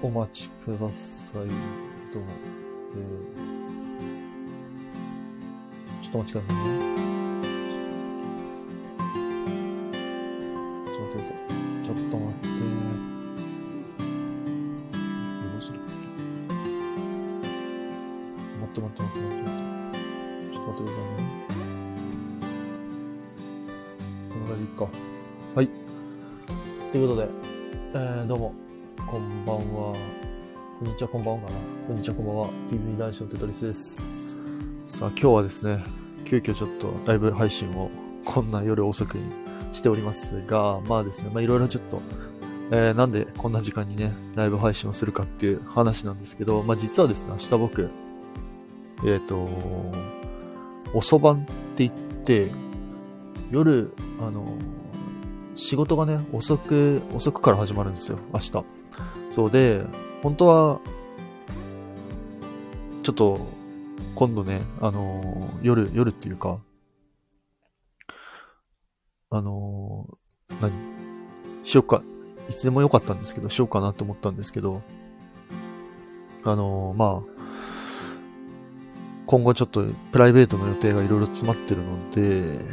お待ちください。どうも。えー、ちょっとお待ちくださいね。ちょっと待ってください。ちょっと待って。どうする待って待って待って待って待って。ちょっと待ってくださいね。このぐらいでいいか。はい。ということで、えー、どうも、ちは、こんばんはかな。こんにちは、こんばんは。ディズニー男子のテトリスです。さあ、今日はですね、急遽ちょっとライブ配信をこんな夜遅くにしておりますが、まあですね、まあいろいろちょっと、えー、なんでこんな時間にね、ライブ配信をするかっていう話なんですけど、まあ実はですね、明日僕、えっ、と、遅番って言って、夜、あの、仕事がね、遅く、遅くから始まるんですよ、明日。そうで、本当は、ちょっと、今度ね、あのー夜、夜っていうか、あのー何しようか、いつでもよかったんですけど、しようかなと思ったんですけど、あのーまあ、今後ちょっとプライベートの予定がいろいろ詰まってるので、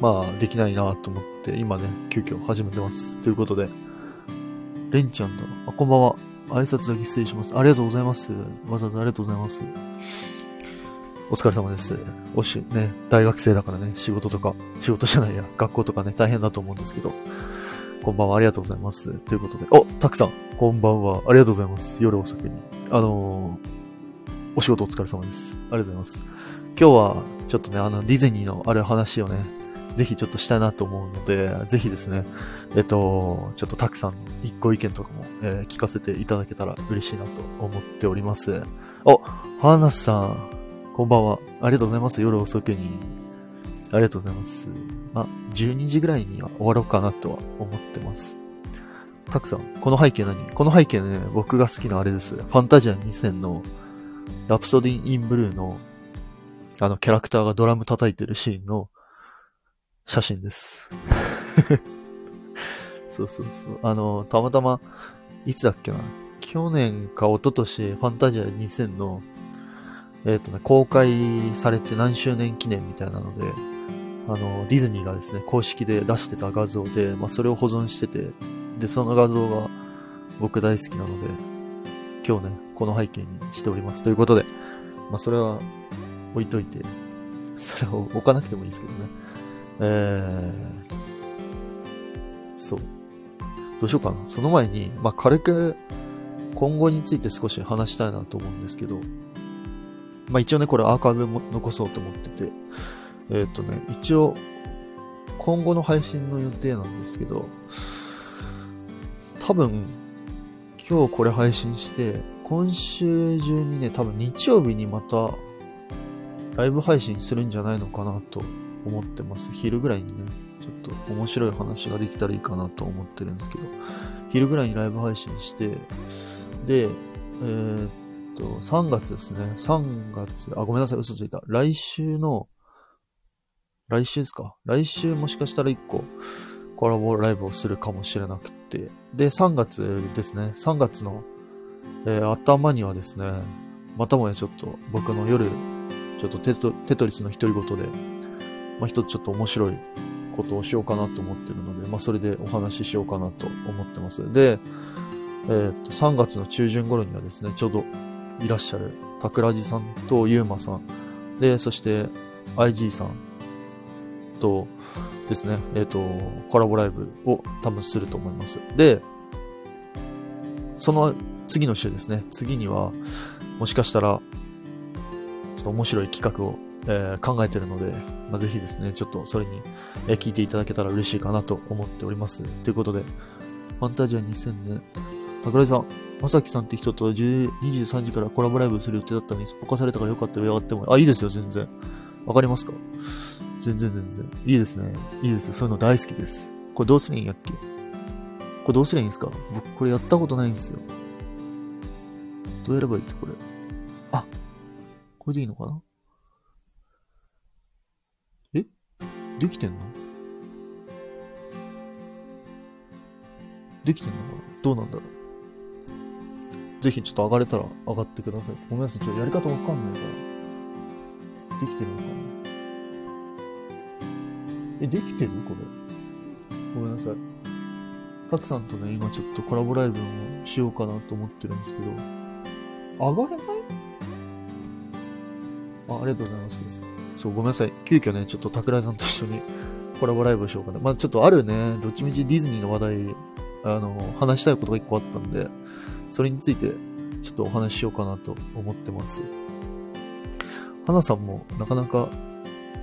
まあ、できないなと思って、今ね、急遽始めてます。ということで、レンちゃんだ。あ、こんばんは。挨拶だけ失礼します。ありがとうございます。わざわざありがとうございます。お疲れ様です。おし、ね、大学生だからね、仕事とか、仕事じゃないや、学校とかね、大変だと思うんですけど、こんばんは、ありがとうございます。ということで、お、たくさん、こんばんは、ありがとうございます。夜遅くに。あのーお仕事お疲れ様です。ありがとうございます。今日は、ちょっとね、あの、ディズニーのある話をね、ぜひちょっとしたいなと思うので、ぜひですね、えっと、ちょっとたくさん一個意見とかも、えー聞かせていただけたら嬉しいなと思っております。お、ハーナスさん、こんばんは。ありがとうございます。夜遅くに。ありがとうございます。まあ、12時ぐらいには終わろうかなとは思ってます。たくさん、この背景何？この背景ね、僕が好きなあれです。ファンタジア2000のラプソディン・イン・ブルーのあのキャラクターがドラム叩いてるシーンの写真です。そうそうそう。あの、たまたま、いつだっけな。去年か一昨年ファンタジア2000の、えっ、とね、公開されて何周年記念みたいなので、あの、ディズニーがですね、公式で出してた画像で、まあ、それを保存してて、で、その画像が僕大好きなので、今日ね、この背景にしております。ということで、まあ、それは置いといて、それを置かなくてもいいですけどね。えー、そう。どうしようかな。その前に、まあ、軽く今後について少し話したいなと思うんですけど、まあ、一応ね、これアーカイブも残そうと思ってて、えーっ、とね、一応、今後の配信の予定なんですけど、多分、今日これ配信して、今週中にね、多分日曜日にまた、ライブ配信するんじゃないのかなと思ってます。昼ぐらいにね、ちょっと面白い話ができたらいいかなと思ってるんですけど、昼ぐらいにライブ配信して、で、えーっと、3月ですね。3月、あ、ごめんなさい、嘘ついた。来週の、来週ですか？来週もしかしたら1個コラボライブをするかもしれなくて。で、3月ですね。3月の、えー頭にはですね、またもやちょっと僕の夜、ちょっとテトテトリスの独り言で、まあ、一つちょっと面白いことをしようかなと思ってるので、まあ、それでお話ししようかなと思ってます。で、えーっと、3月の中旬頃にはですね、ちょうどいらっしゃる、桜地さんとゆうまさん、で、そして IG さんとですね、えーっと、コラボライブを多分すると思います。で、その次の週ですね、次には、もしかしたら、ちょっと面白い企画を、えー考えてるので、まあ、ぜひですね、ちょっとそれに、えー聞いていただけたら嬉しいかなと思っております。ということで、ファンタジア2000ね、桜井さん、まさきさんって人と23時からコラボライブする予定だったのに、すっぽかされたからよかったらやっても、あ、いいですよ、全然。わかりますか？全然全然。いいですね。いいですよ。そういうの大好きです。これどうすりゃいいんやっけ？これどうすりゃいいんですか？僕これやったことないんですよ。どうやればいいってこれ。あ、これでいいのかなえできてんの？できてんのかな？どうなんだろう？ぜひちょっと上がれたら上がってください。ごめんなさい、ちょっとやり方わかんないから。できてるのかな？え、できてる？これ。ごめんなさい。たくさんとね、今ちょっとコラボライブをしようかなと思ってるんですけど、上がれない？あ、ありがとうございます。そう、ごめんなさい。急遽ね、ちょっと桜井さんと一緒に コラボライブしようかな。まあちょっとあるね、どっちみちディズニーの話題、あの、話したいことが一個あったんで、それについてちょっとお話ししようかなと思ってます。花さんもなかなか、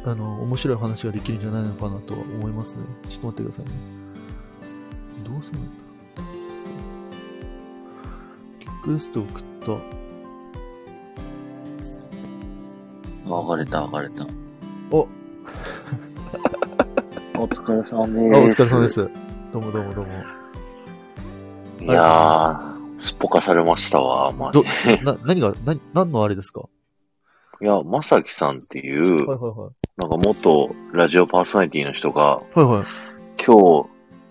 あの、面白い話ができるんじゃないのかなとは思いますね。ちょっと待ってくださいね。どうするんだリクエスト送った。上がれた、上がれた。お お疲れ様あ、です。お疲れ様で。す。どうもどうもどうも。いやー、すっぽかされましたわ、マジど。、な、何が、な、何のあれですか？いや、まさきさんっていう、はいはなんか元ラジオパーソナリティの人が、いはい。はいはい。今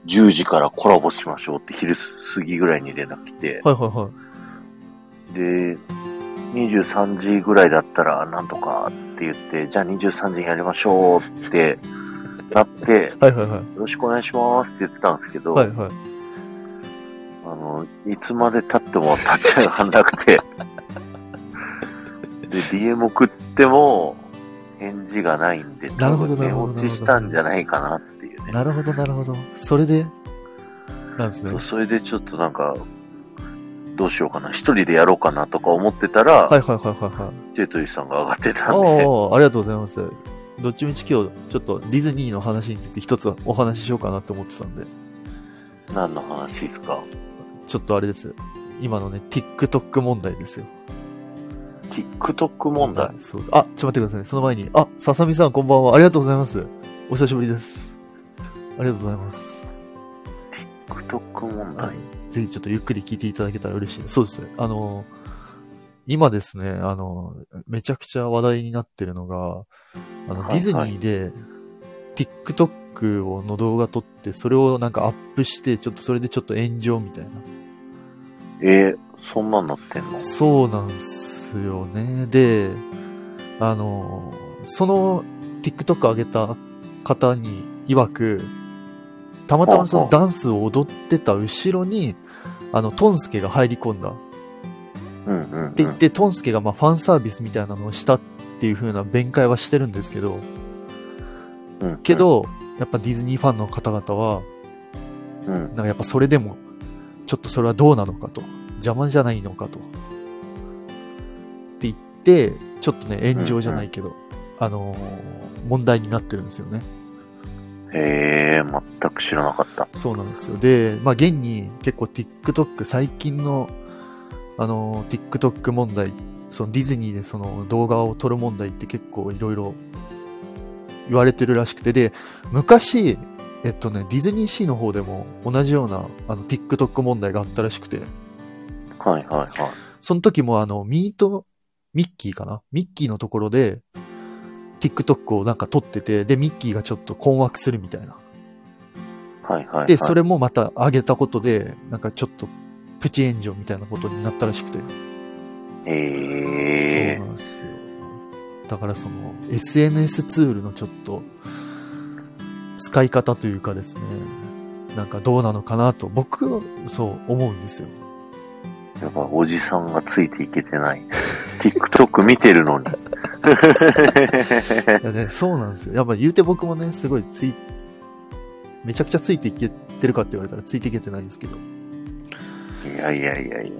日10時からコラボしましょうって昼過ぎぐらいに連絡来て、はいはいはい。で、23時ぐらいだったらなんとかって言って、じゃあ23時にやりましょうってなって、はいはいはい。よろしくお願いしますって言ってたんですけど、はいはい。あの、いつまで経っても立ち上がらなくて、で、DM 送っても返事がないんで、なるほど多分寝なるほど落ちしたんじゃないかなっていうね。なるほどなるほど。それで、なんですね。それでちょっとなんか、どうしようかな。一人でやろうかなとか思ってたら、はいはいはいはいはい。ジェイトリーさんが上がってたあんで、あ、ありがとうございます。どっちみち今日、ちょっとディズニーの話について一つお話ししようかなって思ってたんで、何の話ですか？ちょっとあれです。今のね、TikTok 問題ですよ。?TikTok 問題？そうあ、ちょっと待ってくださいね。その前に、あ、ささみさんこんばんは。ありがとうございます。お久しぶりです。ありがとうございます。TikTok 問題？ぜひちょっとゆっくり聞いていただけたら嬉しいです。そうですね。あの、今ですね、あの、めちゃくちゃ話題になってるのが、あの、はいディズニーで、TikTok をの動画撮って、それをなんかアップして、ちょっとそれでちょっと炎上みたいな。えー、そんなんなってんの？そうなんすよね。で、あの、その TikTok 上げた方に曰く、たまたまそのダンスを踊ってた後ろに、あの、トンスケが入り込んだ。うんうん、うん。って言って、トンスケがまあファンサービスみたいなのをしたっていう風な弁解はしてるんですけど、うんうんけ、ど、やっぱディズニーファンの方々は、うんなんかやっぱそれでも、ちょっとそれはどうなのかと。邪魔じゃないのかと。って言って、ちょっとね、炎上じゃないけど、あのー問題になってるんですよね。へえー、全く知らなかった。そうなんですよ。で、まあ現に結構 TikTok、最近の、あのー TikTok 問題、そのディズニーでその動画を撮る問題って結構いろいろ言われてるらしくて、で、昔、えっとね、ディズニーシーの方でも同じようなあの TikTok 問題があったらしくて、はいはいはい。その時もあの、ミート、ミッキーかな？ミッキーのところで、TikTok をなんか撮ってて、で、ミッキーがちょっと困惑するみたいな。はいはい、はい。で、それもまた上げたことで、なんかちょっとプチ炎上みたいなことになったらしくて。へそうえなんですよ。だからその SNS ツールのちょっと使い方というかですね、なんかどうなのかなと僕はそう思うんですよ。ー。やっぱおじさんがついていけてない。TikTok 見てるのに。いやね、そうなんですよ。やっぱ言うて僕もね、すごいつい、めちゃくちゃついていけてるかって言われたらついていけてないんですけど、いやいやいやいや。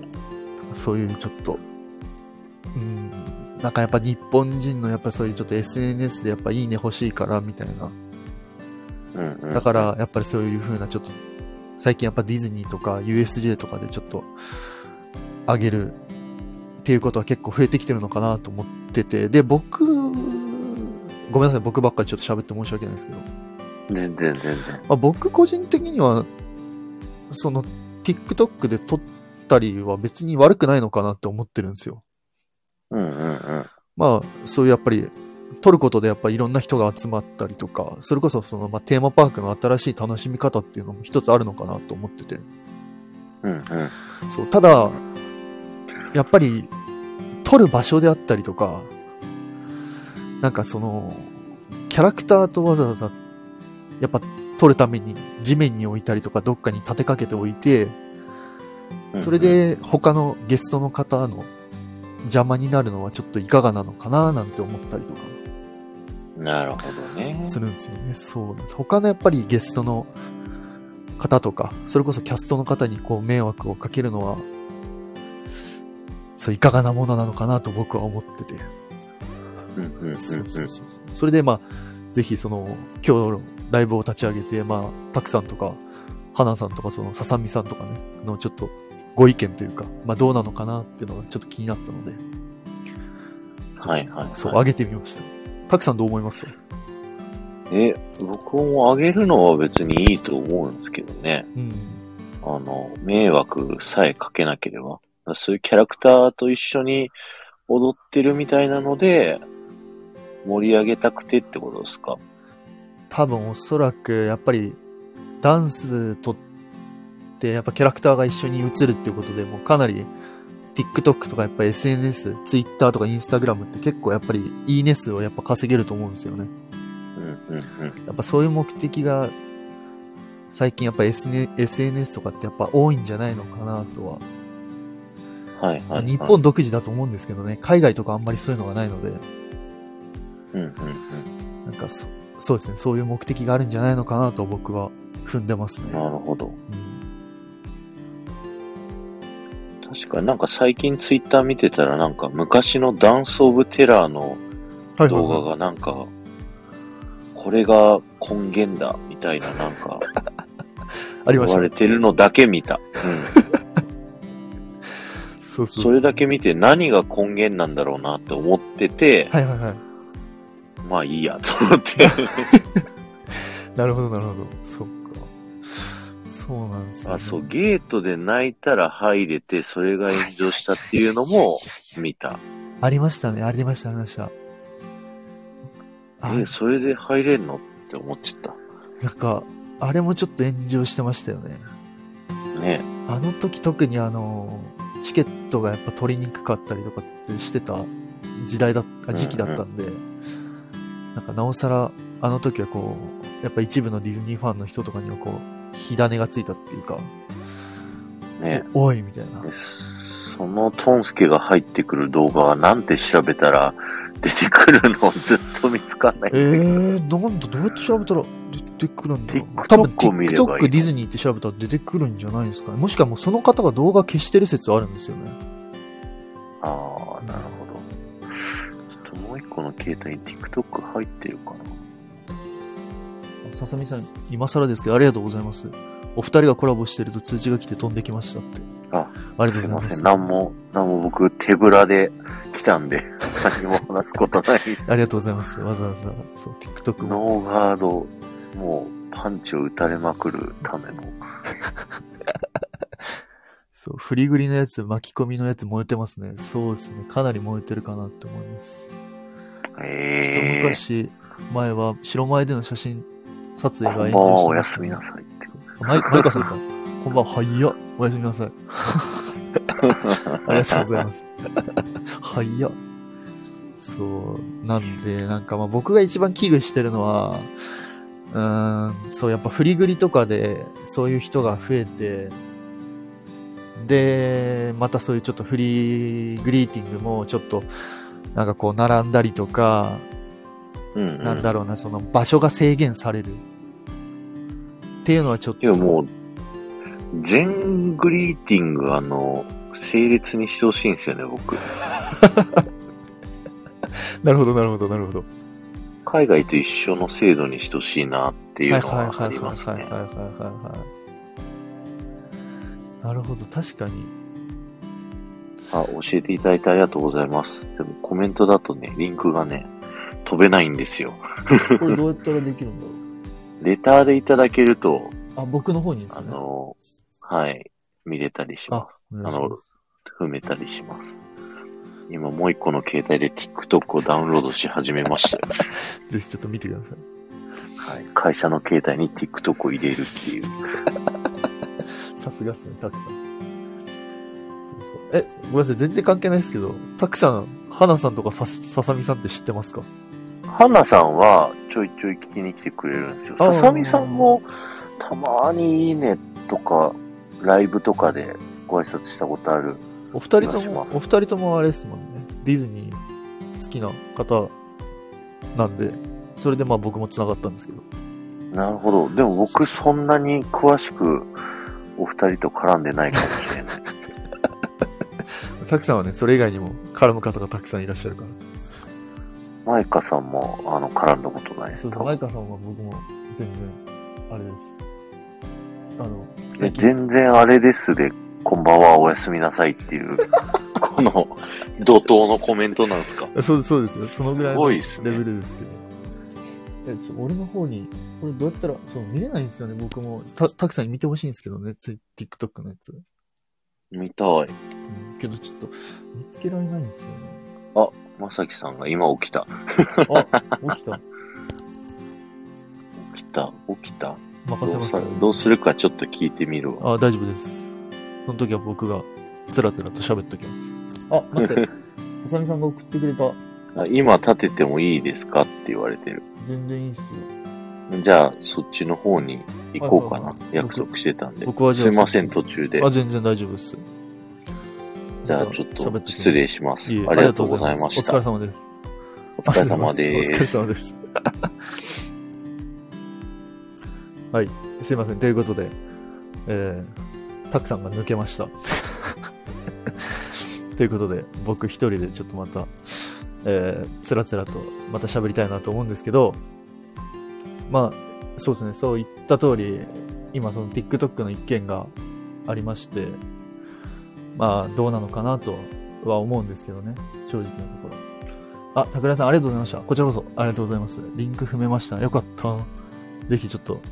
そういうちょっと、うん、なんかやっぱ日本人のやっぱそういうちょっと SNS でやっぱいいね欲しいからみたいな。うんうん。だからやっぱりそういう風なちょっと、最近やっぱディズニーとか USJ とかでちょっと上げるっていうことは結構増えてきてるのかなと思ってて、で、僕、ごめんなさい、僕ばっかりちょっと喋って申し訳ないですけど、全然全然。まあ、僕個人的には、その TikTok で撮ったりは別に悪くないのかなって思ってるんですよ。うんうんうん。まあ、そういうやっぱり、撮ることでやっぱいろんな人が集まったりとか、それこそその、まあ、テーマパークの新しい楽しみ方っていうのも一つあるのかなと思ってて。うんうん。そう、ただ、やっぱり、撮る場所であったりとか、なんかその、キャラクターとわざわざ、やっぱ撮るために地面に置いたりとか、どっかに立てかけておいて、それで他のゲストの方の邪魔になるのはちょっといかがなのかななんて思ったりとかなるほどね。するんですよね。そうなんです。他のやっぱりゲストの方とか、それこそキャストの方にこう迷惑をかけるのは、そういかがなものなのかなと僕は思ってて。うんうんうんうんそれでまあ、ぜひその、今日ライブを立ち上げて、まあ、たくさんとか、花さんとか、その、ささみさんとかね、のちょっとご意見というか、まあどうなのかなっていうのがちょっと気になったので、はいはい、はい。そう、上げてみました。たくさんどう思いますか？え、僕もあげるのは別にいいと思うんですけどね。うん。あの、迷惑さえかけなければ。そういうキャラクターと一緒に踊ってるみたいなので、盛り上げたくてってことですか？多分おそらく、やっぱり、ダンスとって、やっぱキャラクターが一緒に映るってことで、もうかなり、TikTok とかやっぱ SNS、Twitter とか Instagram って結構やっぱり、いいね数をやっぱ稼げると思うんですよね。うんうんうん。やっぱそういう目的が、最近やっぱ SN SNS とかってやっぱ多いんじゃないのかなとは。はいはい、はい。日本独自だと思うんですけどね、海外とかあんまりそういうのがないので、うんうんうん。なんかそそうですね、そういう目的があるんじゃないのかなと僕は踏んでますね。なるほど。うん確かになんか最近ツイッター見てたらなんか昔のダンスオブテラーの動画はいがなんか、これが根源だみたいななんか ありましたね。言われてるのだけ見た。うん。そうそうそれだけ見て何が根源なんだろうなって思ってて、はいはいはい。まあいいやと思って。なるほどなるほど。そっか。そうなんですよ、ね。あ、そう、ゲートで泣いたら入れて、それが炎上したっていうのも見た。ありましたね。ありました、ありました。あえ、それで入れんのって思っちゃっなんか、あれもちょっと炎上してましたよね。た。ねあの時特にあの、チケットがやっぱ取りにくかったりとかってしてた時代だった、時期だったんで、なんかなおさら、あの時はこう、やっぱ一部のディズニーファンの人とかにはこう、火種がついたっていうか、ね。おいみたいな。でそのトンスケが入ってくる動画はなんて調べたら出てくるのずっと見つかんないんだえけど。ー、なんだ、どうやって調べたら出てくるんだろう。多分 TikTok ディズニーって調べたら出てくるんじゃないですかね。もしくはもうその方が動画消してる説あるんですよね。ああ、なるほど。ちょっともう一個の携帯に TikTok 入ってるかな。ささみさん、今更ですけど、ありがとうございます。お二人がコラボしてると通知が来て飛んできましたって。あ、ありがとすいう。ございます。なんも、なんも僕手ぶらで来たんで、何も話すことないです。ありがとうございます。わざわざ、そう、TikTok も。ノーガード、もうパンチを打たれまくるための。そう、振りぐりのやつ、巻き込みのやつ燃えてますね。そうですね。かなり燃えてるかなって思います。えー。昔、前は白前での写真撮影が炎もう上しておやましたねすみなさいって。マイカさんか。こんばんは。はいや。おやすみなさい。ありがとうございます。はいや。そう。なんで、なんかまあ僕が一番危惧してるのは、うーん、そう、やっぱ振りぐりとかで、そういう人が増えて、で、またそういうちょっとフリーグリーティングもちょっと、なんかこう並んだりとか、うん、うん。なんだろうな、その場所が制限される。っていうのはちょっと。いや、もう、全グリーティング、あの、整列にしてほしいんですよね、僕。なるほど、なるほど、なるほど。海外と一緒の制度にしてほしいなっていうのはありますねはい。はいはいはいはいはいはい。なるほど、確かに。あ、教えていただいてありがとうございます。でもコメントだとね、リンクがね、飛べないんですよ。これどうやったらできるんだろレターでいただけると、う。あ、僕の方にですあね。の、はい、見れたりしあま、す。す。踏めたりします。今もう一個の携帯で TikTok をダウンロードし始めましたよ。ぜひちょっと見てください。はい、会社の携帯に TikTok を入れるっていう。さすがっすね、たくさん。そうそうそう。え、ごめんなさい、全然関係ないですけど、たくさん、花さんとかさ、ささみさんって知ってますか？花さんはちょいちょい聞きに来てくれるんですよ。ささみさんもたまにいいねとか、ライブとかでご挨拶したことある。お二人ともお二人ともあれですもんね。ディズニー好きな方なんで、それでまあ僕も繋がったんですけど。なるほど。でも僕そんなに詳しくお二人と絡んでないかもしれない。たくさんはね、それ以外にも絡む方がたくさんいらっしゃるから。マイカさんもあの絡んだことないですそうそう、マイカさんは僕も全然、あれです。あの、全然あれですで、こんばんは、おやすみなさいっていう、この怒涛のコメントなんですか？そうです、そうですよ。そのぐらいすのレベルですけど。え、ちょ、俺の方に、これどうやったら、そう、見れないんですよね、僕も。た、たくさんに見てほしいんですけどね、つい、TikTok のやつ。見たい。うん、けどちょっと、見つけられないんですよね。まさきさんが今起きた。あ、起きた。起きた起きた任せますどうするかちょっと聞いてみるわ。あ、大丈夫です。その時は僕が、つらつらと喋っときます。あ、待って、ささみさんが送ってくれた。あ今立ててもいいですかって言われてる。全然いいっすよ。じゃあ、そっちの方に行こうかなはいはいは。い約束してたんで。僕はじゃあすいません、途中であ、。全然大丈夫です。じゃあ、ちょっと失礼します。ありがとうございました。お疲れ様です。お疲れ様で お疲れす。様です。はい。すいません。ということで、えー、たくさんが抜けました。ということで、僕一人でちょっとまた、えー、つらつらとまた喋りたいなと思うんですけど、まあ、そうですね。そう言った通り、今その TikTok の一件がありまして、まあ、どうなのかなとは思うんですけどね。正直なところ。あ、桜井さんありがとうございました。こちらこそありがとうございます。リンク踏めました。よかった。ぜひちょっと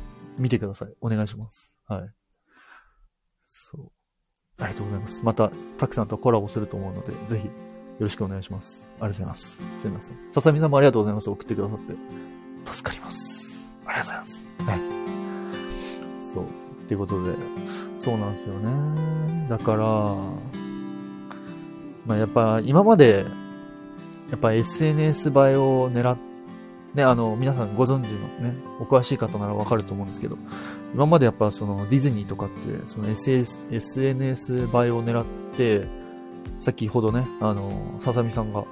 見てください。お願いします。はい。そう。ありがとうございます。また、たくさんとコラボすると思うので、ぜひ、よろしくお願いします。ありがとうございます。すいません。ささみさんもありがとうございます。送ってくださって。助かります。ありがとうございます。はい。そう。っていうことで、そうなんですよね。だから、まあやっぱ今まで、やっぱ SNS 映えを狙ってね、あの、皆さんご存知のね、お詳しい方ならわかると思うんですけど、今までやっぱそのディズニーとかって、その SS SNS 映えを狙って、先ほどね、あの、ささみさんが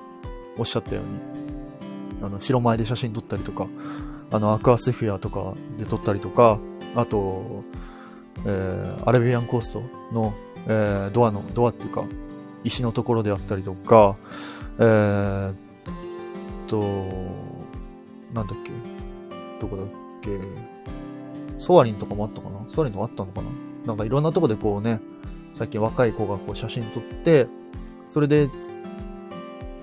おっしゃったように、あの、白前で写真撮ったりとか、あの、アクアスフィアとかで撮ったりとか、あと、えー、アラビアンコーストの、えー、ドアの、ドアっていうか、石のところであったりとか、えーと、なんだっけ？どこだっけ？ソアリンとかもあったかな？ソアリンとかあったのかな？なんかいろんなとこでこうね、最近若い子がこう写真撮って、それで、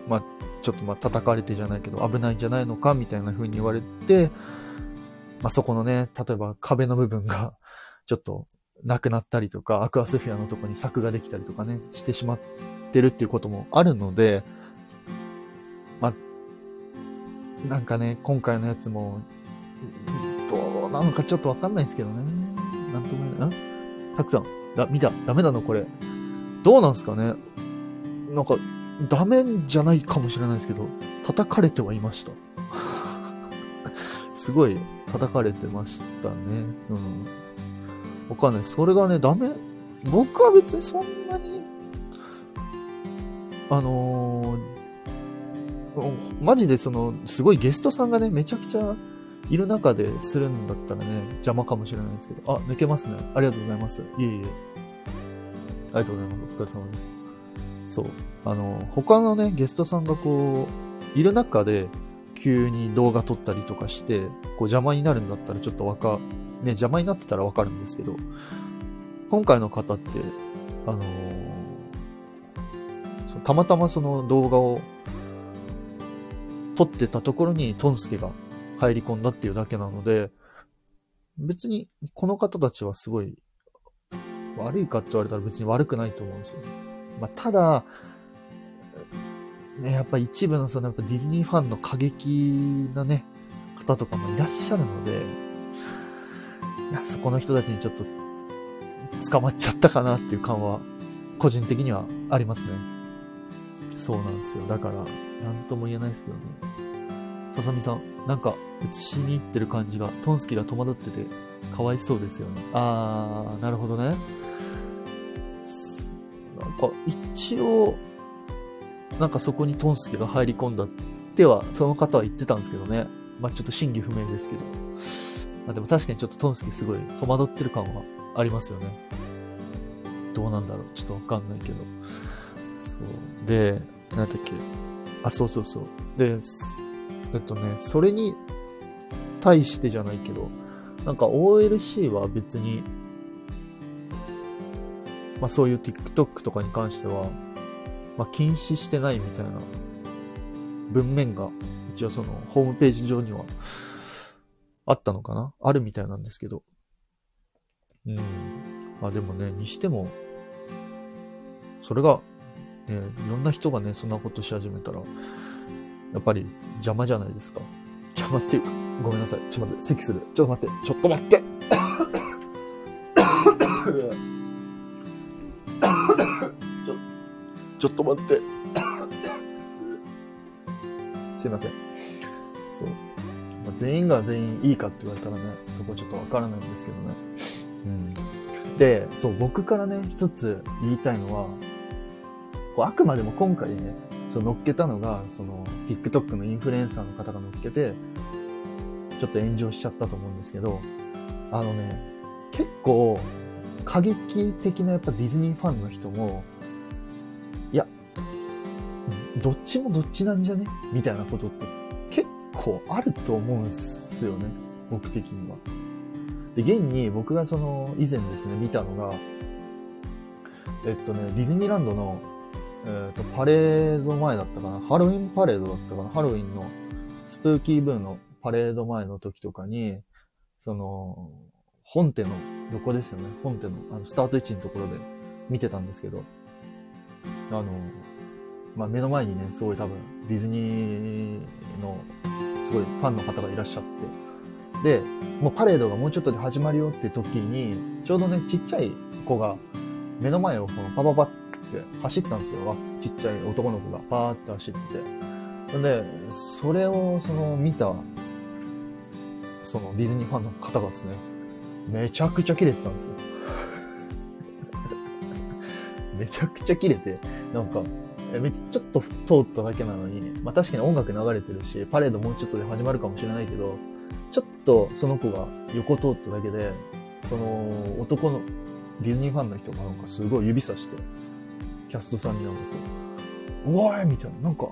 まあ、ちょっとまあ叩かれてじゃないけど危ないんじゃないのか？みたいな風に言われて、まあそこのね、例えば壁の部分がちょっとなくなったりとか、アクアスフィアのとこに柵ができたりとかね、してしまってるっていうこともあるので、なんかね、今回のやつも、どうなのかちょっとわかんないですけどね。なんとも言えない。たくさん、だ、見た、ダメなのこれ。どうなんすかねなんか、ダメじゃないかもしれないですけど、叩かれてはいました。すごい叩かれてましたね。うん。わかんない。それがね、ダメ、僕は別にそんなに、あのーマジでその、すごいゲストさんがね、めちゃくちゃいる中でするんだったらね、邪魔かもしれないですけど、あ、抜けますね。ありがとうございます。いえいえ。ありがとうございます。お疲れ様です。そう。あの、他のね、ゲストさんがこう、いる中で、急に動画撮ったりとかして、こう邪魔になるんだったらちょっとわか、ね、邪魔になってたらわかるんですけど、今回の方って、あのーたまたまその動画を撮ってたところにトンスケが入り込んだっていうだけなので、別にこの方たちはすごい悪いかって言われたら別に悪くないと思うんですよ。ねまあ、ただ、ね、やっぱ一部のそのやっぱディズニーファンの過激なね、方とかもいらっしゃるので、いや、そこの人たちにちょっと捕まっちゃったかなっていう感は個人的にはありますね。そうなんですよ。だから、なんとも言えないですけどね。ささみさん、なんか、映しに行ってる感じが、トンスキが戸惑ってて、かわいそうですよね。あー、なるほどね。なんか、一応、なんかそこにトンスケが入り込んだっては、その方は言ってたんですけどね。まあちょっと真偽不明ですけど。まあでも確かにちょっとトンスケすごい戸惑ってる感はありますよね。どうなんだろうちょっとわかんないけど。そう。で、なんだっけ。あ、そうそうそう。で、えっとね、それに対してじゃないけど、なんか OLC は別に、まあそういう TikTok とかに関しては、まあ禁止してないみたいな文面が一応そのホームページ上にはあったのかな？あるみたいなんですけど。うん。まあでもね、にしても、それが、ね、いろんな人がね、そんなことし始めたら、やっぱり邪魔じゃないですか。邪魔っていうか、ごめんなさい。ちょっと待って、咳する。ちょっと待って、ちょっと待ってちょ、ちょっと待って。すいません。そう。まあ、全員が全員いいかって言われたらね、そこちょっとわからないんですけどね。うん。で、そう、僕からね、一つ言いたいのは、あくまでも今回ね、その乗っけたのが、その、TikTok のインフルエンサーの方が乗っけて、ちょっと炎上しちゃったと思うんですけど、あのね、結構、過激的なやっぱディズニーファンの人も、いや、どっちもどっちなんじゃね？みたいなことって結構あると思うんすよね。僕的には。で、現に僕がその以前ですね、見たのが、えっとね、ディズニーランドのえっ、ー、と、パレード前だったかな？ハロウィンパレードだったかな？ハロウィンのスプーキーブーのパレード前の時とかに、その、本手の横ですよね。本手の、あの、スタート位置のところで見てたんですけど、あの、まあ、目の前にね、すごい多分、ディズニーの、すごいファンの方がいらっしゃって、で、もうパレードがもうちょっとで始まるよって時に、ちょうどね、ちっちゃい子が、目の前をこのパパパッって走ったんですよ。ちっちゃい男の子がパーって走ってて。で、それをその見た、そのディズニーファンの方がですね、めちゃくちゃキレてたんですよ。めちゃくちゃキレて、なんか、めちょっと通っただけなのに、まあ確かに音楽流れてるし、パレードもうちょっとで始まるかもしれないけど、ちょっとその子が横通っただけで、その男のディズニーファンの人がなんかすごい指さして、キャストさんになんかこう、うわーみたいな、なんか、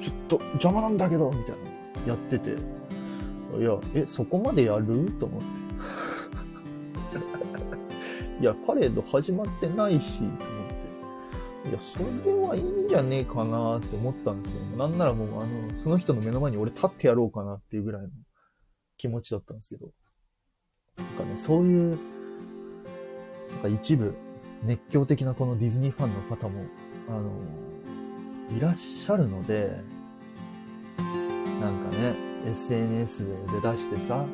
ちょっと邪魔なんだけど、みたいな、やってて、いや、え、そこまでやる？と思って。いや、パレード始まってないし、と思って。いや、それはいいんじゃねえかなって思ったんですよ。なんならもう、あの、その人の目の前に俺立ってやろうかなっていうぐらいの気持ちだったんですけど。なんかね、そういう、なんか一部、熱狂的なこのディズニーファンの方も、あの、いらっしゃるので、なんかね、SNS で出してさ、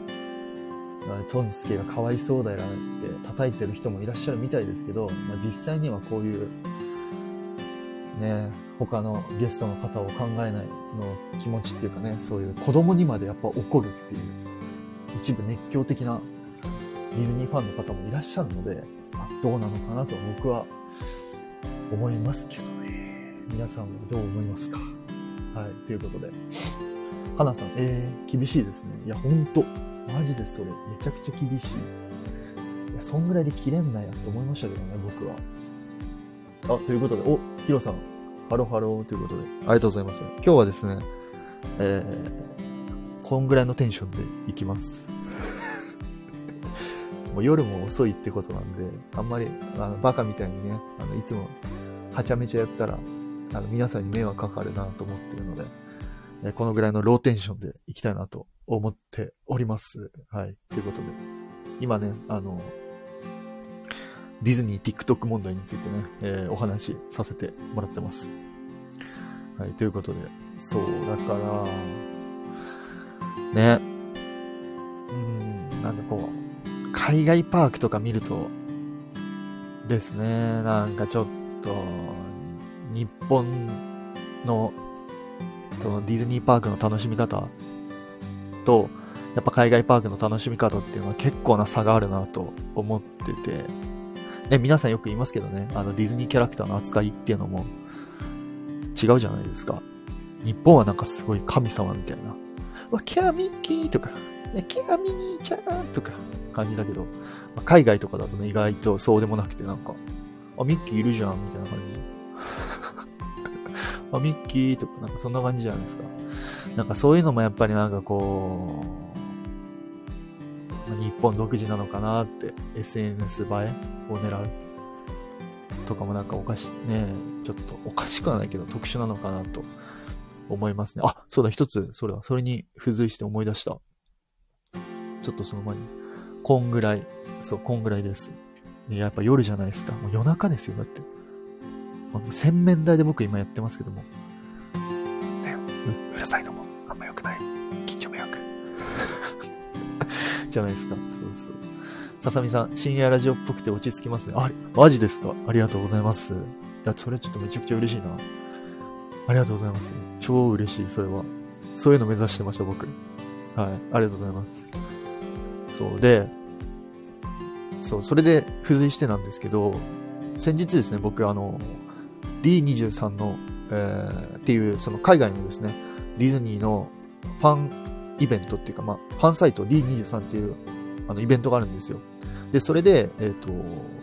トンスケがかわいそうだよって叩いてる人もいらっしゃるみたいですけど、まあ、実際にはこういう、ね、他のゲストの方を考えないの気持ちっていうかね、そういう子供にまでやっぱ怒るっていう、一部熱狂的なディズニーファンの方もいらっしゃるので、どうなのかなと僕は思いますけどね。皆さんはどう思いますか？はい。ということで。花さん、えー、厳しいですね。いや、ほんと。マジでそれ。めちゃくちゃ厳しい。いや、そんぐらいで切れんなやと思いましたけどね、僕は。あ、ということで、お、ヒロさん、ハロハローということで、ありがとうございます。今日はですね、えー、こんぐらいのテンションでいきます。もう夜も遅いってことなんで、あんまり、あの、バカみたいにね、あの、いつも、はちゃめちゃやったら、あの、皆さんに迷惑かかるなと思ってるので、えこのぐらいのローテンションでいきたいなと思っております。はい。ということで、今ね、あの、ディズニー TikTok 問題についてね、えー、お話しさせてもらってます。はい。ということで、そう、だから、ね、うん、なんかこう、海外パークとか見ると、ですね、なんかちょっと、日本の、そのディズニーパークの楽しみ方と、やっぱ海外パークの楽しみ方っていうのは結構な差があるなと思ってて、ね、皆さんよく言いますけどね、あのディズニーキャラクターの扱いっていうのも違うじゃないですか。日本はなんかすごい神様みたいな。わ、キャミッキーとか、キャミニーちゃんとか感じだけど、まあ海外とかだとね、意外とそうでもなくてなんか、あ、ミッキーいるじゃんみたいな感じ。あ、ミッキーとかなんかそんな感じじゃないですか。なんかそういうのもやっぱりなんかこう、日本独自なのかなって SNS 映えを狙うとかもなんかおかしね、ちょっとおかしくはないけど特殊なのかなと思いますね。あ、そうだ、一つ、それだ、それに付随して思い出した。ちょっとその前に、こんぐらい、そう、こんぐらいです。ねやっぱ夜じゃないですか。もう夜中ですよ、だって。まあ洗面台で僕今やってますけども。ねう、うるさいのもあんま良くない。近所迷惑。じゃないですか。そうそう。ささみさん、深夜ラジオっぽくて落ち着きますね。あれ、マジですか？ありがとうございます。いや、それちょっとめちゃくちゃ嬉しいな。ありがとうございます。超嬉しい、それは。そういうの目指してました、僕。はい。ありがとうございます。そうで、そう、それで付随してなんですけど、先日ですね、僕、あの、D23 の、えーっていう、その海外のですね、ディズニーのファンイベントっていうか、まあ、ファンサイト D23 っていう、あの、イベントがあるんですよ。で、それで、えっ、と、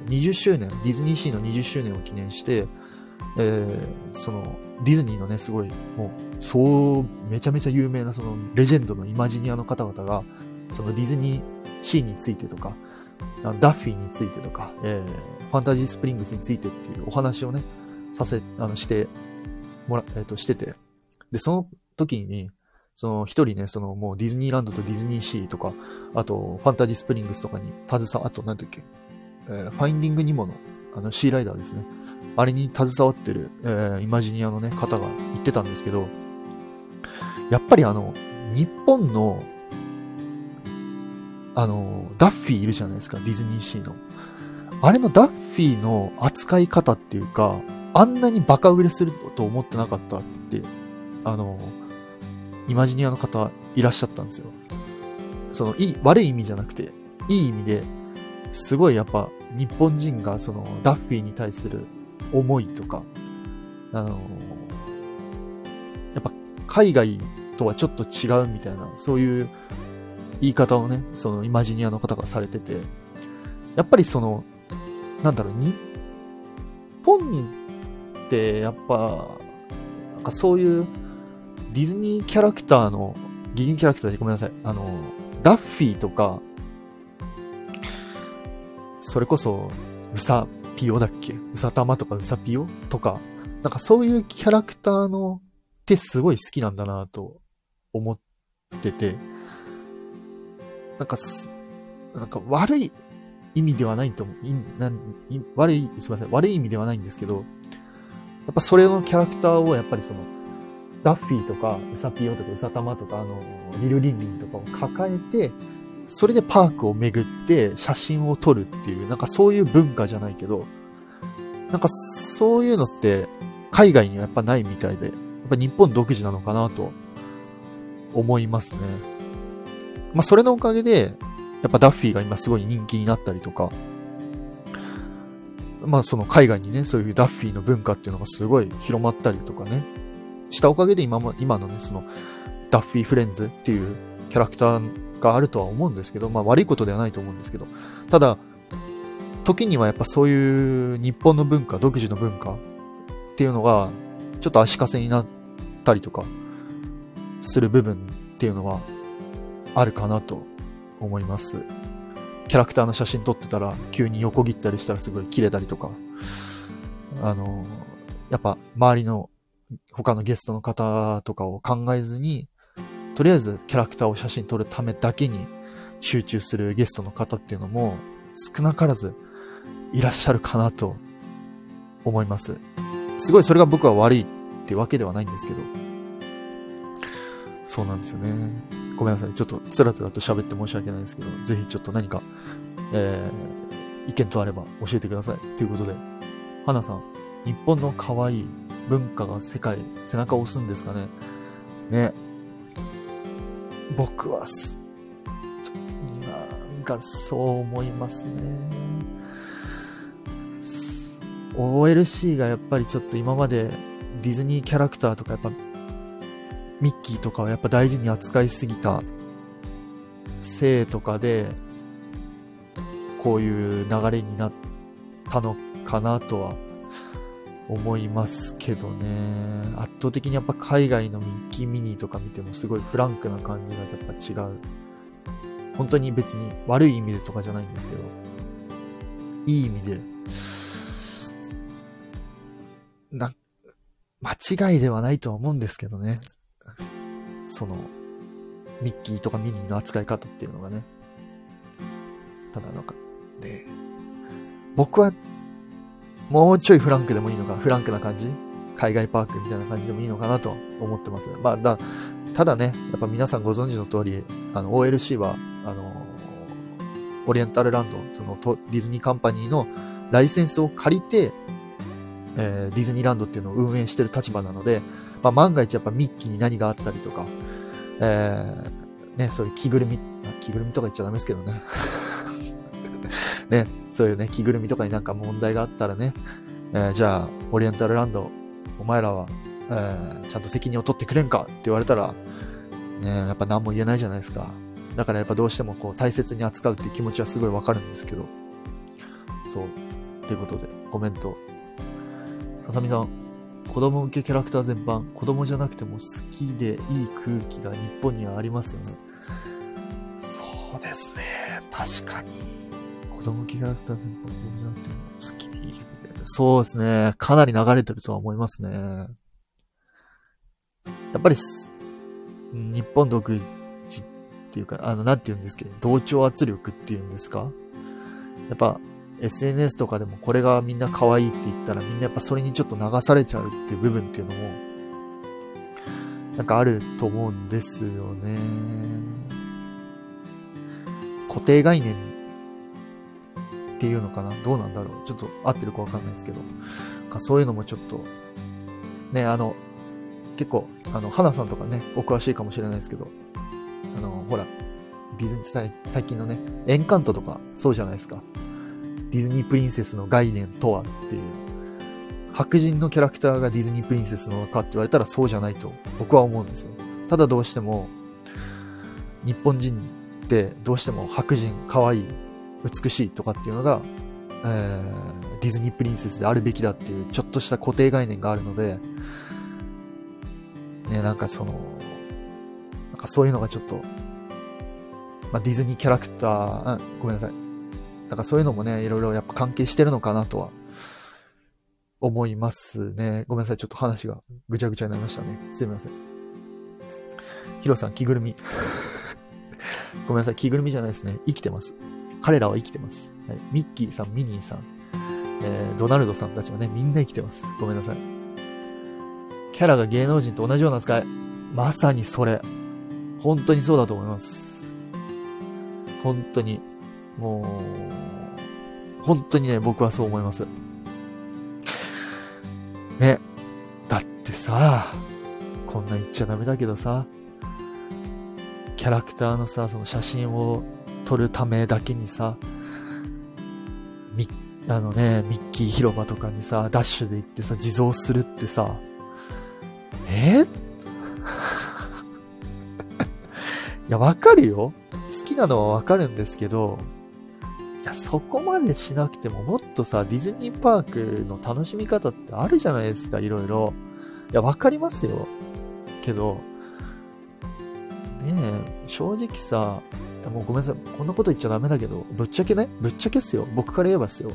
20周年、ディズニーシーの20周年を記念して、えーその、ディズニーのね、すごい、もう、そう、めちゃめちゃ有名な、その、レジェンドのイマジニアの方々が、そのディズニーシーについてとか、ダッフィーについてとか、えーファンタジースプリングスについてっていうお話をね、させ、あの、して、もら、えっ、と、してて。で、その時に、その一人ね、そのもうディズニーランドとディズニーシーとか、あと、ファンタジースプリングスとかに携わ、あと、なんだっけ、えーファインディングニモの、あの、シーライダーですね。あれに携わってる、えーイマジニアのね、方が言ってたんですけど、やっぱりあの、日本の、あの、ダッフィーいるじゃないですか、ディズニーシーの。あれのダッフィーの扱い方っていうか、あんなにバカ売れすると思ってなかったって、あの、イマジニアの方いらっしゃったんですよ。その、いい、悪い意味じゃなくて、いい意味で、すごいやっぱ日本人がそのダッフィーに対する思いとか、あの、やっぱ海外とはちょっと違うみたいな、そういう言い方をね、そのイマジニアの方がされてて、やっぱりその、なんだろう、日本ってやっぱ、なんかそういうディズニーキャラクターの、ギギキャラクターでごめんなさい、あの、ダッフィーとか、それこそ、ウサピオだっけ？ウサタマとかウサピオとか、なんかそういうキャラクターのってすごい好きなんだなと思ってて、なんかす、なんか悪い意味ではないと思う。いなんい悪い、すみません。悪い意味ではないんですけど、やっぱそれのキャラクターをやっぱりその、ダッフィーとか、ウサピオとかウサタマとか、あの、リルリンリンとかを抱えて、それでパークを巡って写真を撮るっていう、なんかそういう文化じゃないけど、なんかそういうのって海外にはやっぱないみたいで、やっぱ日本独自なのかなと思いますね。まあそれのおかげで、やっぱダッフィーが今すごい人気になったりとか、まあその海外にね、そういうダッフィーの文化っていうのがすごい広まったりとかね、したおかげで今も、今のね、そのダッフィーフレンズっていうキャラクターがあるとは思うんですけど、まあ悪いことではないと思うんですけど、ただ、時にはやっぱそういう日本の文化、独自の文化っていうのが、ちょっと足かせになったりとか、する部分っていうのはあるかなと思います。キャラクターの写真撮ってたら、急に横切ったりしたらすごい切れたりとか、あの、やっぱ周りの他のゲストの方とかを考えずに、とりあえずキャラクターを写真撮るためだけに集中するゲストの方っていうのも少なからずいらっしゃるかなと思います。すごいそれが僕は悪いってわけではないんですけど。そうなんですよね。ごめんなさい。ちょっとつらつらと喋って申し訳ないですけど、ぜひちょっと何か、えー、意見とあれば教えてください。ということで、花さん、日本の可愛い文化が世界、背中を押すんですかね？ね。僕はす、なんかそう思いますね。OLC がやっぱりちょっと今までディズニーキャラクターとかやっぱミッキーとかはやっぱ大事に扱いすぎたせいとかでこういう流れになったのかなとは思いますけどね。圧倒的にやっぱ海外のミッキーミニーとか見てもすごいフランクな感じがやっぱ違う。本当に別に悪い意味でとかじゃないんですけど、いい意味で、な、間違いではないとは思うんですけどね。その、ミッキーとかミニーの扱い方っていうのがね。ただなんか、ね、僕はもうちょいフランクでもいいのか、フランクな感じ？海外パークみたいな感じでもいいのかなと思ってます。まあ、だ、ただね、やっぱ皆さんご存知の通り、あの、OLC は、あの、オリエンタルランド、そのディズニーカンパニーのライセンスを借りて、えー、ディズニーランドっていうのを運営してる立場なので、まあ、万が一やっぱミッキーに何があったりとか、えー、ね、そういう着ぐるみ、着ぐるみとか言っちゃダメですけどね。ね、そういうね、着ぐるみとかになんか問題があったらね、えー、じゃあ、オリエンタルランド、お前らは、えー、ちゃんと責任を取ってくれんかって言われたら、ね、やっぱ何も言えないじゃないですか。だからやっぱどうしてもこう大切に扱うっていう気持ちはすごいわかるんですけど。そう。ということで、コメント。ささみさん、子供向けキャラクター全般、子供じゃなくても好きでいい空気が日本にはありますよね。そうですね。確かに。子供キャラクター全般、子供じゃなくても好きでいいそうですね。かなり流れてるとは思いますね。やっぱり、日本独自っていうか、あの、なんて言うんですけど、同調圧力っていうんですかやっぱ、SNS とかでもこれがみんな可愛いって言ったらみんなやっぱそれにちょっと流されちゃうっていう部分っていうのも、なんかあると思うんですよね。固定概念っていうのかな？どうなんだろう？ちょっと合ってるかわかんないですけど。かそういうのもちょっと、ね、あの、結構、あの、花さんとかね、お詳しいかもしれないですけど、あの、ほら、ディズニー、最近のね、エンカントとか、そうじゃないですか。ディズニープリンセスの概念とはっていう。白人のキャラクターがディズニープリンセスのかって言われたらそうじゃないと僕は思うんですよ。ただどうしても、日本人ってどうしても白人、可愛い、美しいとかっていうのが、えー、ディズニープリンセスであるべきだっていうちょっとした固定概念があるので、ね、なんかその、なんかそういうのがちょっと、まあ、ディズニーキャラクター、ごめんなさい。なんかそういうのもね、いろいろやっぱ関係してるのかなとは思いますね。ごめんなさい。ちょっと話がぐちゃぐちゃになりましたね。すいません。ヒロさん、着ぐるみ。ごめんなさい。着ぐるみじゃないですね。生きてます。彼らは生きてます。はい、ミッキーさん、ミニーさん、えー、ドナルドさんたちはね、みんな生きてます。ごめんなさい。キャラが芸能人と同じような扱い？まさにそれ。本当にそうだと思います。本当に。もう、本当にね、僕はそう思います。ね。だってさ、こんな言っちゃダメだけどさ、キャラクターのさ、その写真を撮るためだけにさ、ミあのね、ミッキー広場とかにさ、ダッシュで行ってさ、地蔵するってさ、え いや、わかるよ。好きなのはわかるんですけど、いや、そこまでしなくても、もっとさ、ディズニーパークの楽しみ方ってあるじゃないですか、いろいろ。いや、わかりますよ。けど、ねえ、正直さ、もうごめんなさい。こんなこと言っちゃダメだけど、ぶっちゃけね、ぶっちゃけっすよ。僕から言えばっすよ。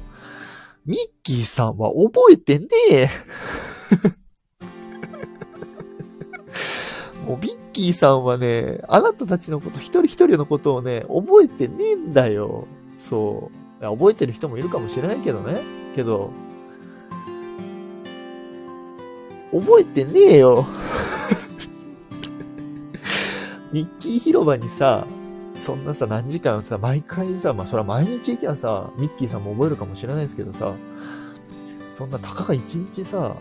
ミッキーさんは覚えてねえ。もうミッキーさんはね、あなたたちのこと、一人一人のことをね、覚えてねえんだよ。そう。覚えてる人もいるかもしれないけどね。けど、覚えてねえよ。ミッキー広場にさ、そんなさ、何時間さ、毎回さ、まあそれは毎日行きゃさ、ミッキーさんも覚えるかもしれないですけどさ、そんなたかが一日さ、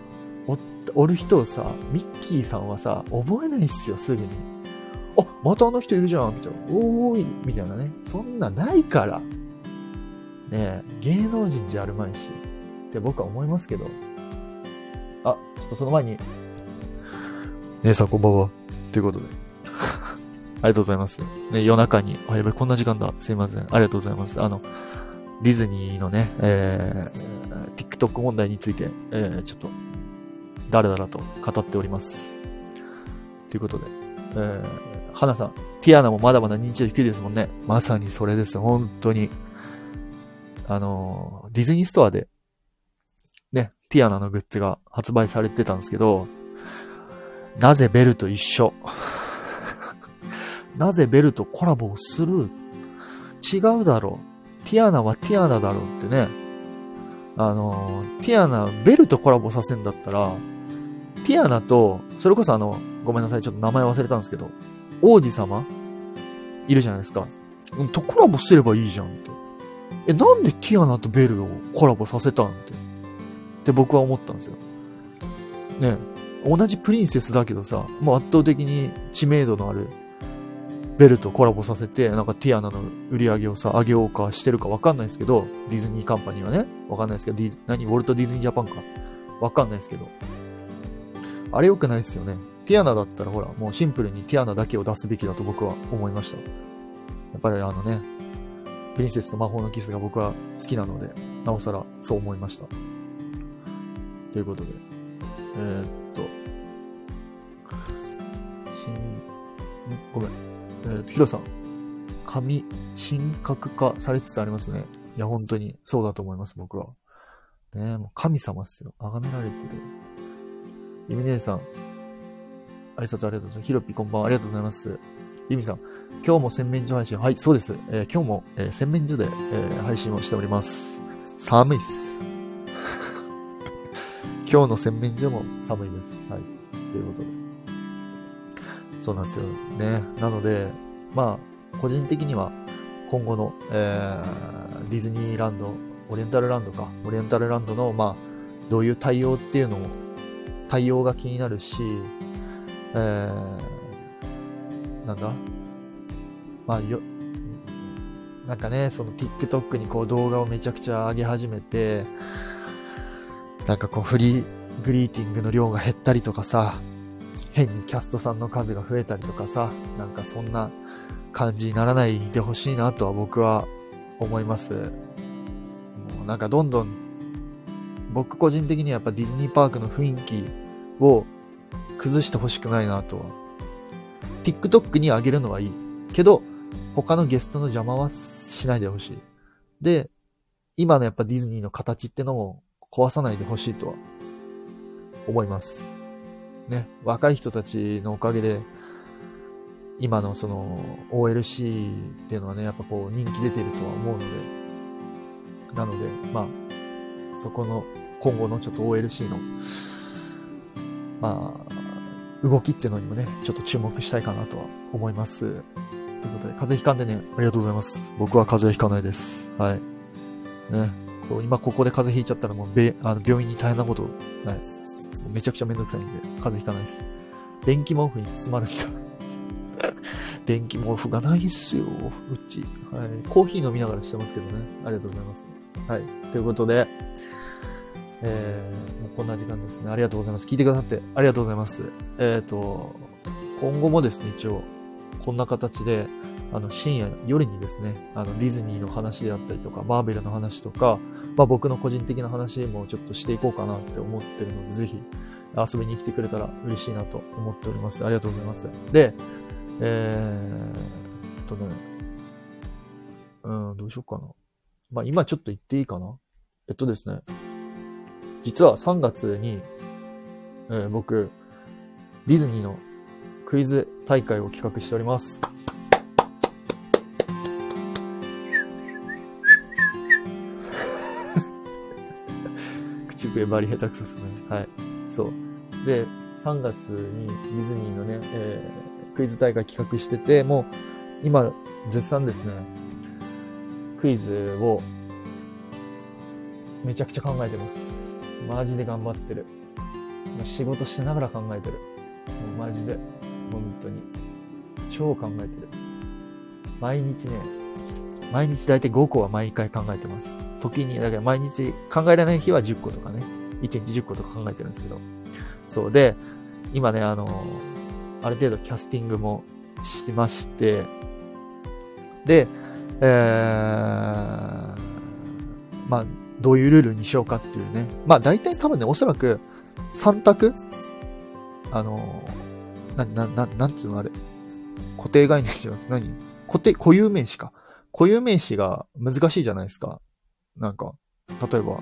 お、おる人をさ、ミッキーさんはさ、覚えないっすよ、すぐに。あ、またあの人いるじゃん、みたいな。おーい、みたいなね。そんなないから。ねえ、芸能人じゃあるまいし。って僕は思いますけど。あ、ちょっとその前に。姉さんこんばんは。ということで。ありがとうございます。ね、夜中に、あ、やばい、こんな時間だ。すいません。ありがとうございます。あの、ディズニーのね、えー、TikTok 問題について、えー、ちょっと、だらだらと語っております。ということで、えー、花さん、ティアナもまだまだ認知度低いですもんね。まさにそれです。本当に。あの、ディズニーストアで、ね、ティアナのグッズが発売されてたんですけど、なぜベルと一緒？なぜベルとコラボをする？違うだろう。ティアナはティアナだろうってね。あの、ティアナ、ベルとコラボさせんだったら、ティアナと、それこそあの、ごめんなさい、ちょっと名前忘れたんですけど、王子様？いるじゃないですか。うんとコラボすればいいじゃんって。え、なんでティアナとベルをコラボさせたんって。って僕は思ったんですよ。ね同じプリンセスだけどさ、もう圧倒的に知名度のあるベルとコラボさせて、なんかティアナの売り上げをさ、上げようかしてるかわかんないですけど、ディズニーカンパニーはね、わかんないですけど、ディ何ウォルト・ディズニー・ジャパンか。わかんないですけど。あれ良くないですよね。ティアナだったらほら、もうシンプルにティアナだけを出すべきだと僕は思いました。やっぱりあのね、プリンセスと魔法のキスが僕は好きなので、なおさらそう思いました。ということで、えー、っと、新、んごめん。えー、と、ヒロさん。髪、神格化されつつありますね。いや、本当に、そうだと思います、僕は。ねえもう神様っすよ。崇められてる。ゆみ姉さん。挨拶ありがとうございます。ひろぴこんばんは。ありがとうございます。ゆみさん。今日も洗面所配信。はい、そうです。えー今日も、えー洗面所で、えー配信をしております。寒いっす。今日の洗面所も寒いです。はい。ということで。そうなんですよね。なので、まあ、個人的には今後の、えーディズニーランド、オリエンタルランドか、オリエンタルランドの、まあ、どういう対応っていうのも、対応が気になるし、えー、なんだ？まあ、よ、なんかね、その TikTok にこう動画をめちゃくちゃ上げ始めて、なんかこうフリーグリーティングの量が減ったりとかさ、変にキャストさんの数が増えたりとかさ、なんかそんな感じにならないでほしいなとは僕は思います。もうなんかどんどん、僕個人的にはやっぱディズニーパークの雰囲気を崩してほしくないなとは。TikTok に上げるのはいい。けど、他のゲストの邪魔はしないでほしい。で、今のやっぱディズニーの形ってのも壊さないでほしいとは思います。ね、若い人たちのおかげで、今のその OLC っていうのはね、やっぱこう人気出てるとは思うので、なので、まあ、そこの今後のちょっと OLC の、まあ、動きってのにもね、ちょっと注目したいかなとは思います。ということで、風邪ひかんでね、ありがとうございます。僕は風邪ひかないです。はい。ね。こう今ここで風邪ひいちゃったらもうべあの病院に大変なこと、はい。めちゃくちゃめんどくさいんで、風邪ひかないです。電気毛布に包まれた。電気毛布がないっすよ、うち。はい。コーヒー飲みながらしてますけどね。ありがとうございます。はい。ということで、えー、もうこんな時間ですね。ありがとうございます。聞いてくださってありがとうございます。えっ、と、今後もですね、一応、こんな形で、あの、深夜、夜にですね、あの、ディズニーの話であったりとか、マーベルの話とか、まあ僕の個人的な話もちょっとしていこうかなって思ってるので、ぜひ遊びに来てくれたら嬉しいなと思っております。ありがとうございます。で、えーっとね、うん、どうしようかな。まあ今ちょっと言っていいかな。えっとですね、実は3月に、えー僕、ディズニーのクイズ大会を企画しております。口笛バリ下手くそですね。はい。そう。で、3月にディズニーのね、えークイズ大会企画してて、もう今絶賛ですね、クイズをめちゃくちゃ考えてます。マジで頑張ってる。仕事しながら考えてる。もうマジで。本当に。超考えてる。毎日ね、毎日だいたい5個は毎回考えてます。時に、だから毎日考えられない日は10個とかね。1日10個とか考えてるんですけど。そうで、今ね、あの、ある程度キャスティングもしてまして、で、えー、まあ、どういうルールにしようかっていうね。まあ、大体多分ね、おそらく3択？あの、な、な、な、なんつうのあれ？固定概念じゃなくて何？固定、固有名詞か。固有名詞が難しいじゃないですか。なんか、例えば、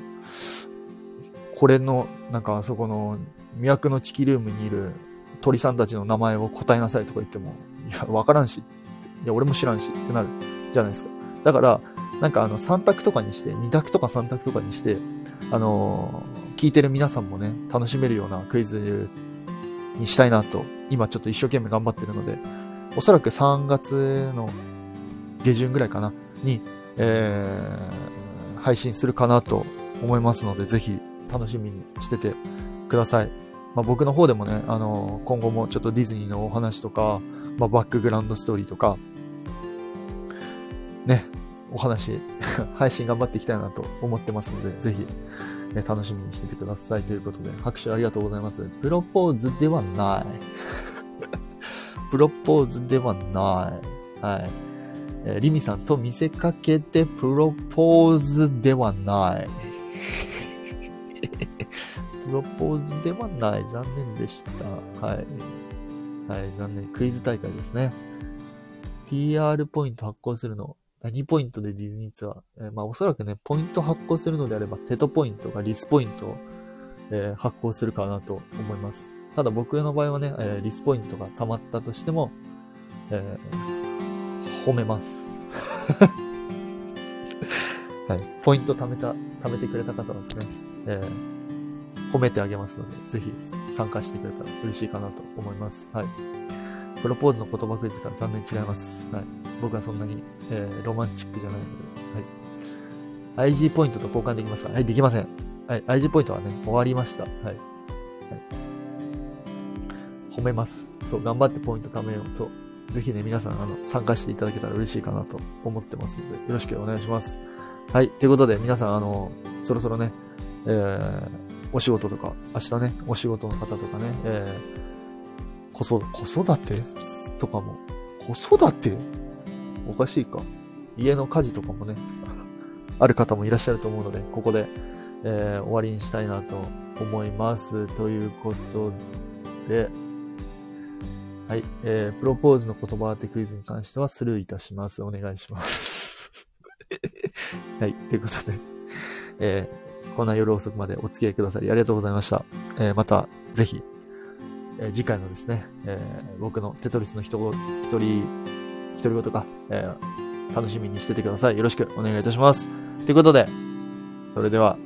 これの、なんかあそこの、魅惑のチキルームにいる鳥さんたちの名前を答えなさいとか言っても、いや、わからんし、いや、俺も知らんしってなるじゃないですか。だから、なんかあの、3択とかにして、2択とか3択とかにして、あのー、聞いてる皆さんもね、楽しめるようなクイズにしたいなと、今ちょっと一生懸命頑張ってるので、おそらく3月の下旬ぐらいかな、に、えー、配信するかなと思いますので、ぜひ楽しみにしててください。まあ、僕の方でもね、あのー、今後もちょっとディズニーのお話とか、まあ、バックグラウンドストーリーとか、ね、お話、配信頑張っていきたいなと思ってますので、ぜひ、ね、楽しみにしててください。ということで、拍手ありがとうございます。プロポーズではない。プロポーズではない。はい。えー、リミさんと見せかけてプロポーズではない。プロポーズではない。残念でした。はい。はい、残念。クイズ大会ですね。PR ポイント発行するの。2ポイントでディズニーツアー。えー、まあおそらくね、ポイント発行するのであれば、テトポイントがリスポイントを、えー、発行するかなと思います。ただ僕の場合はね、えー、リスポイントが溜まったとしても、えー、褒めます。はい。ポイント貯めた、貯めてくれた方はですね、えー、褒めてあげますので、ぜひ参加してくれたら嬉しいかなと思います。はい。プロポーズの言葉クイズか残念違います。はい。僕はそんなに、えー、ロマンチックじゃないので、はい。IG ポイントと交換できますか？はい、できません。はい。IG ポイントはね、終わりました。はい。はい、褒めます。そう、頑張ってポイント貯めよう。そう。ぜひね、皆さん、あの、参加していただけたら嬉しいかなと思ってますので、よろしくお願いします。はい。ということで、皆さん、あの、そろそろね、えー、お仕事とか、明日ね、お仕事の方とかね、えー、子育て？とかも。子育て？おかしいか。家の家事とかもね、ある方もいらっしゃると思うので、ここで、えー、終わりにしたいなと思います。ということで、はい、えー、プロポーズの言葉当てクイズに関してはスルーいたします。お願いします。はい、ということで、えー、こんな夜遅くまでお付き合いくださりありがとうございました。えー、また、ぜひ、え、次回のですね、えー、僕のテトリスの一人、一人、一人ごとか、えー、楽しみにしててください。よろしくお願いいたします。ということで、それでは、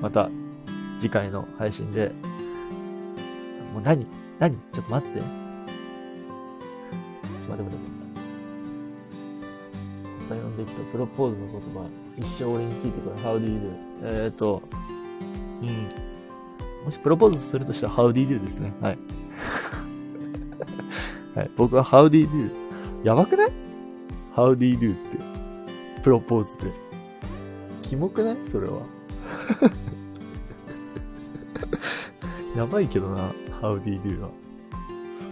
また次回の配信で、もう何何？ちょっと待って。ちょっと待って待って。また読んでいくと、プロポーズの言葉、一生俺についてくる。How do you do? えー、っと、うん。もしプロポーズするとしたら How do you do ですね。はい。はい、僕は How do you do? やばくない ?How do you do? って。プロポーズで。キモくない？それは。やばいけどな、How do you do は。そう。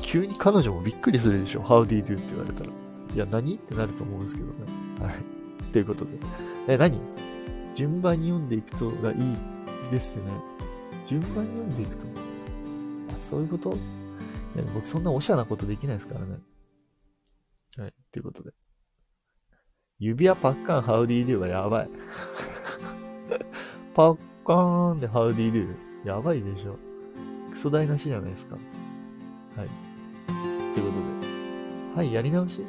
急に彼女もびっくりするでしょ ?How do you do? って言われたら。いや、何？ってなると思うんですけどね。はい。ということで。え、何？順番に読んでいくとがいいですね。順番に読んでいくと。そういうこと、僕そんなおしゃなことできないですからね。はい。ということで。指輪パッカンハウディードゥはやばい。パッカーンでハウディードゥ。やばいでしょ。クソ台無しじゃないですか。はい。ということで。はい、やり直し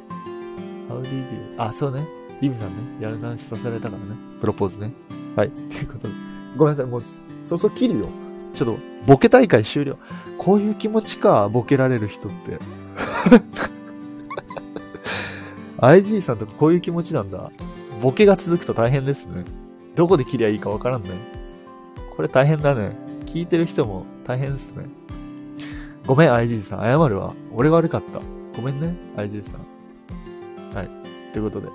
ハウディードゥ。あ、そうね。リミさんね。やり直しさせられたからね。プロポーズね。はい。ということで。ごめんなさい。もう、そろそろ切るよ。ちょっと、ボケ大会終了。こういう気持ちか、ボケられる人って。IG さんとかこういう気持ちなんだ。ボケが続くと大変ですね。どこで切りゃいいかわからんね。これ大変だね。聞いてる人も大変ですね。ごめん、IG さん。謝るわ。俺が悪かった。ごめんね、IG さん。はい。ということで。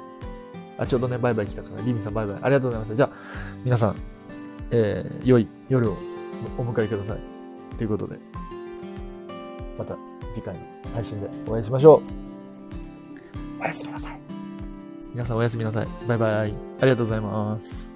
あ、ちょうどね、バイバイ来たから、リミさんバイバイ。ありがとうございました。じゃあ、皆さん、えー、良い夜をお迎えください。ということで、また次回の配信でお会いしましょう。おやすみなさい。皆さんおやすみなさい。バイバイ。ありがとうございます。